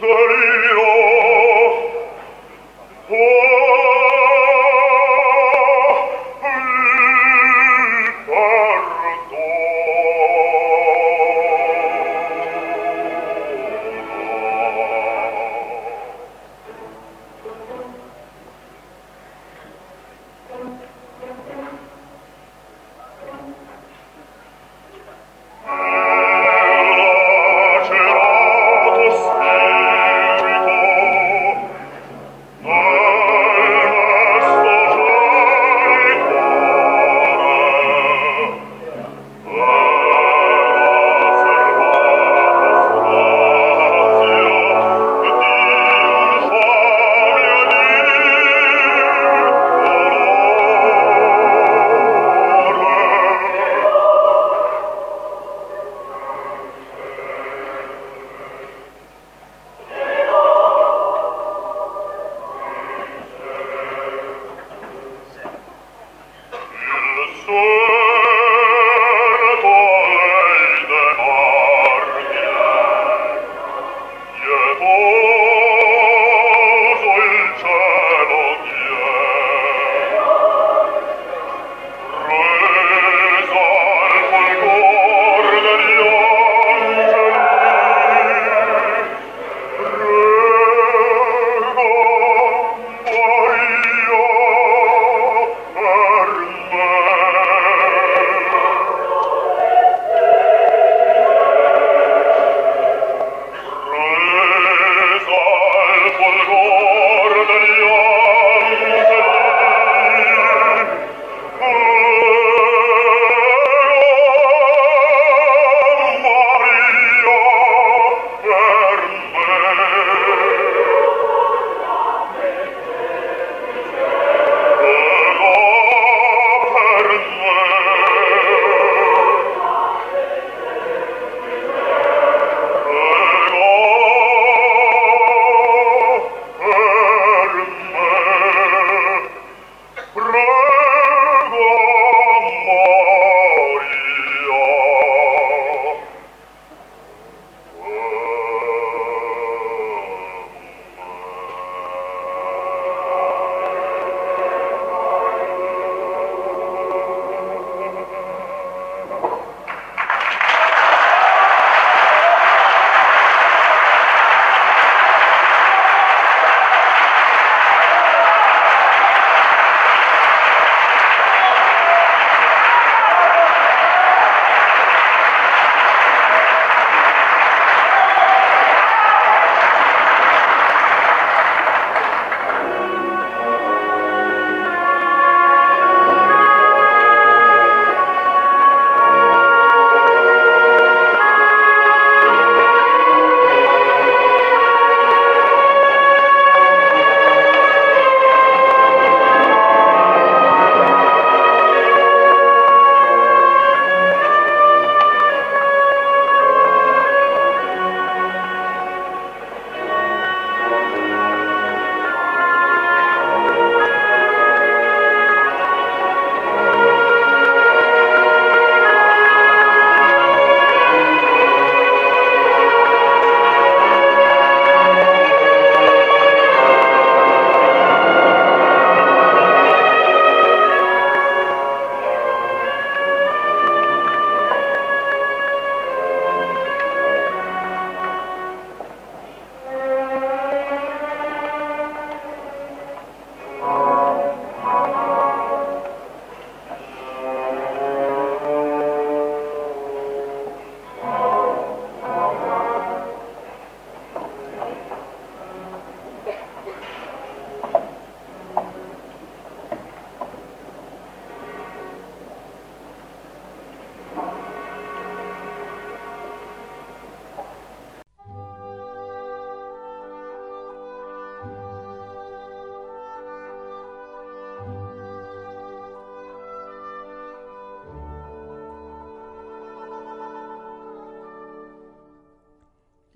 Gloria.